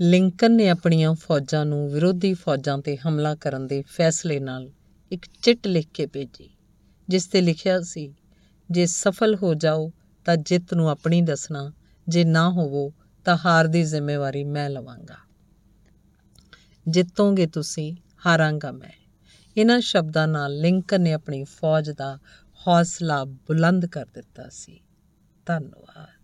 Lincoln ਨੇ ਆਪਣੀਆਂ ਫੌਜਾਂ ਨੂੰ ਵਿਰੋਧੀ ਫੌਜਾਂ ਤੇ ਹਮਲਾ ਕਰਨ ਦੇ ਫੈਸਲੇ ਨਾਲ ਇੱਕ ਚਿੱਟ ਲਿਖ ਕੇ ਭੇਜੀ, ਜਿਸ ਤੇ ਲਿਖਿਆ ਸੀ, ਜੇ ਸਫਲ ਹੋ ਜਾਓ ਤਾਂ ਜਿੱਤ ਨੂੰ ਆਪਣੀ ਦੱਸਣਾ, ਜੇ ਨਾ ਹੋਵੋ ਤਾਂ ਹਾਰ ਦੀ ਜ਼ਿੰਮੇਵਾਰੀ ਮੈਂ ਲਵਾਂਗਾ। ਜਿੱਤੋਗੇ ਤੁਸੀਂ, ਹਾਰਾਂਗਾ ਮੈਂ। ਇਹਨਾਂ ਸ਼ਬਦਾਂ ਨਾਲ ਲਿੰਕਨ ਨੇ ਆਪਣੀ ਫੌਜ ਦਾ ਹੌਸਲਾ ਬੁਲੰਦ ਕਰ ਦਿੱਤਾ ਸੀ। ਧੰਨਵਾਦ।